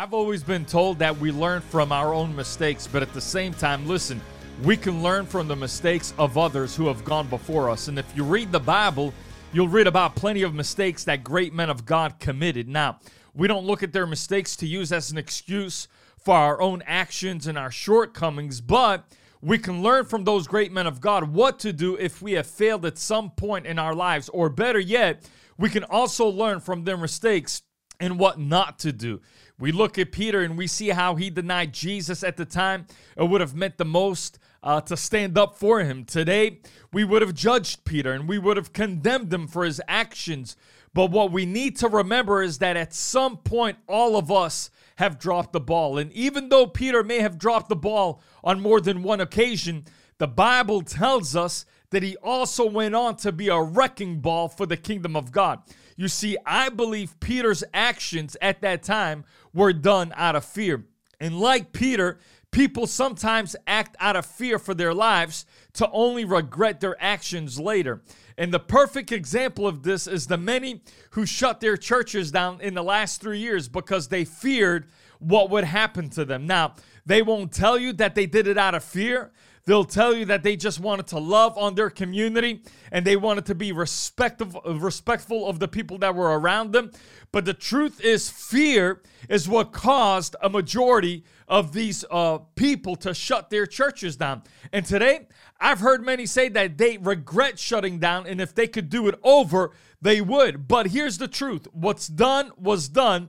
I've always been told that we learn from our own mistakes, but at the same time, listen, we can learn from the mistakes of others who have gone before us. And if you read the Bible, you'll read about plenty of mistakes that great men of God committed. Now, we don't look at their mistakes to use as an excuse for our own actions and our shortcomings, but we can learn from those great men of God what to do if we have failed at some point in our lives, or better yet, we can also learn from their mistakes and what not to do. We look at Peter and we see how he denied Jesus at the time. It would have meant the most uh, to stand up for him. Today, we would have judged Peter and we would have condemned him for his actions. But what we need to remember is that at some point, all of us have dropped the ball. And even though Peter may have dropped the ball on more than one occasion, the Bible tells us that he also went on to be a wrecking ball for the kingdom of God. You see, I believe Peter's actions at that time were done out of fear. And like Peter, people sometimes act out of fear for their lives to only regret their actions later. And the perfect example of this is the many who shut their churches down in the last three years because they feared what would happen to them. Now, they won't tell you that they did it out of fear. They'll tell you that they just wanted to love on their community and they wanted to be respectful, of the people that were around them. But the truth is, fear is what caused a majority of these uh, people to shut their churches down. And today, I've heard many say that they regret shutting down, and if they could do it over, they would. But here's the truth what's done was done,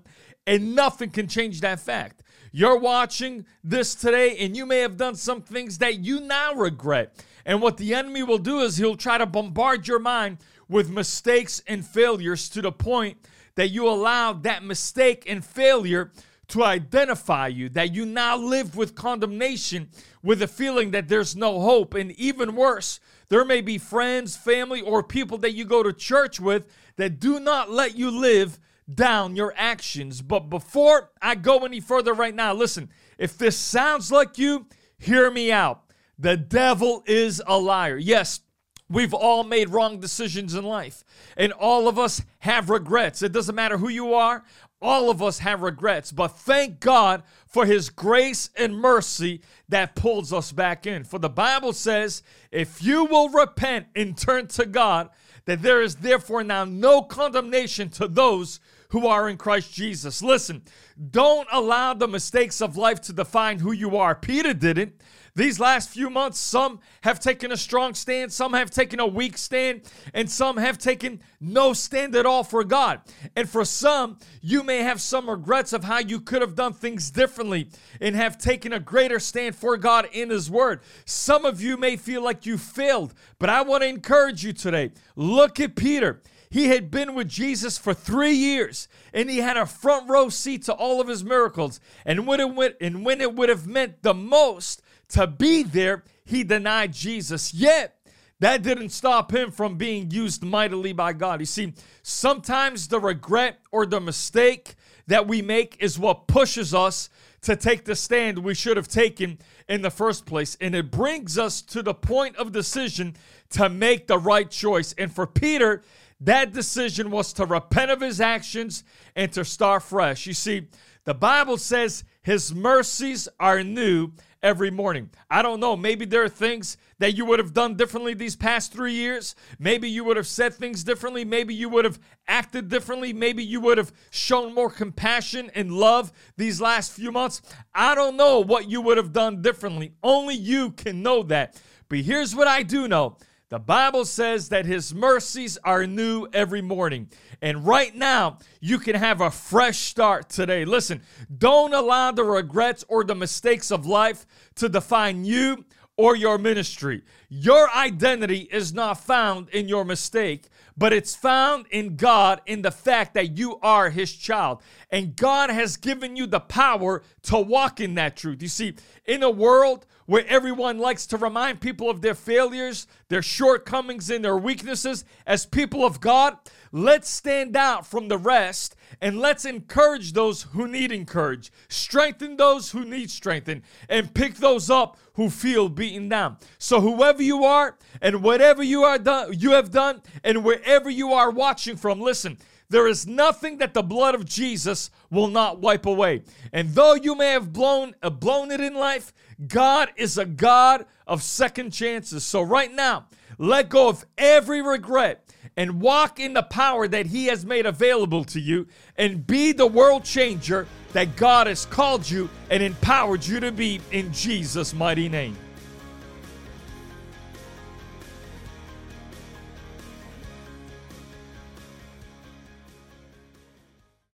and nothing can change that fact. You're watching this today, and you may have done some things that you now regret. And what the enemy will do is he'll try to bombard your mind with mistakes and failures to the point that you allow that mistake and failure to identify you, that you now live with condemnation, with a feeling that there's no hope. And even worse, there may be friends, family, or people that you go to church with that do not let you live down your actions. But before I go any further right now, listen, if this sounds like you, hear me out. The devil is a liar. Yes, We've all made wrong decisions in life, and all of us have regrets. It doesn't matter who you are, all of us have regrets, but thank God for His grace and mercy that pulls us back in. For the Bible says, if you will repent and turn to God, that there is therefore now no condemnation to those who are in Christ Jesus. Listen, don't allow the mistakes of life to define who you are. Peter didn't. These last few months, some have taken a strong stand, some have taken a weak stand, and some have taken no stand at all for God. And for some, you may have some regrets of how you could have done things differently and have taken a greater stand for God in His Word. Some of you may feel like you failed, but I want to encourage you today. Look at Peter. He had been with Jesus for three years, and he had a front row seat to all of his miracles. And when it went, and when it would have meant the most to be there, he denied Jesus. Yet that didn't stop him from being used mightily by God. You see, sometimes the regret or the mistake that we make is what pushes us to take the stand we should have taken in the first place. And it brings us to the point of decision to make the right choice. And for Peter, that decision was to repent of his actions and to start fresh. You see, the Bible says his mercies are new every morning. I don't know, maybe there are things that you would have done differently these past three years. Maybe you would have said things differently. Maybe you would have acted differently. Maybe you would have shown more compassion and love these last few months. I don't know what you would have done differently. Only you can know that. But here's what I do know the Bible says that his mercies are new every morning. And right now, you can have a fresh start today. Listen, don't allow the regrets or the mistakes of life to define you or your ministry. Your identity is not found in your mistake, but it's found in God in the fact that you are His child. And God has given you the power to walk in that truth. You see, in a world where everyone likes to remind people of their failures, their shortcomings, and their weaknesses, as people of God, let's stand out from the rest and let's encourage those who need encourage, strengthen those who need strengthen, and pick those up who feel beaten down. So whoever you are and whatever you are done, you have done, and wherever you are watching from, listen. There is nothing that the blood of Jesus will not wipe away. And though you may have blown uh, blown it in life, God is a God of second chances. So right now, let go of every regret and walk in the power that He has made available to you and be the world changer that God has called you and empowered you to be in Jesus' mighty name.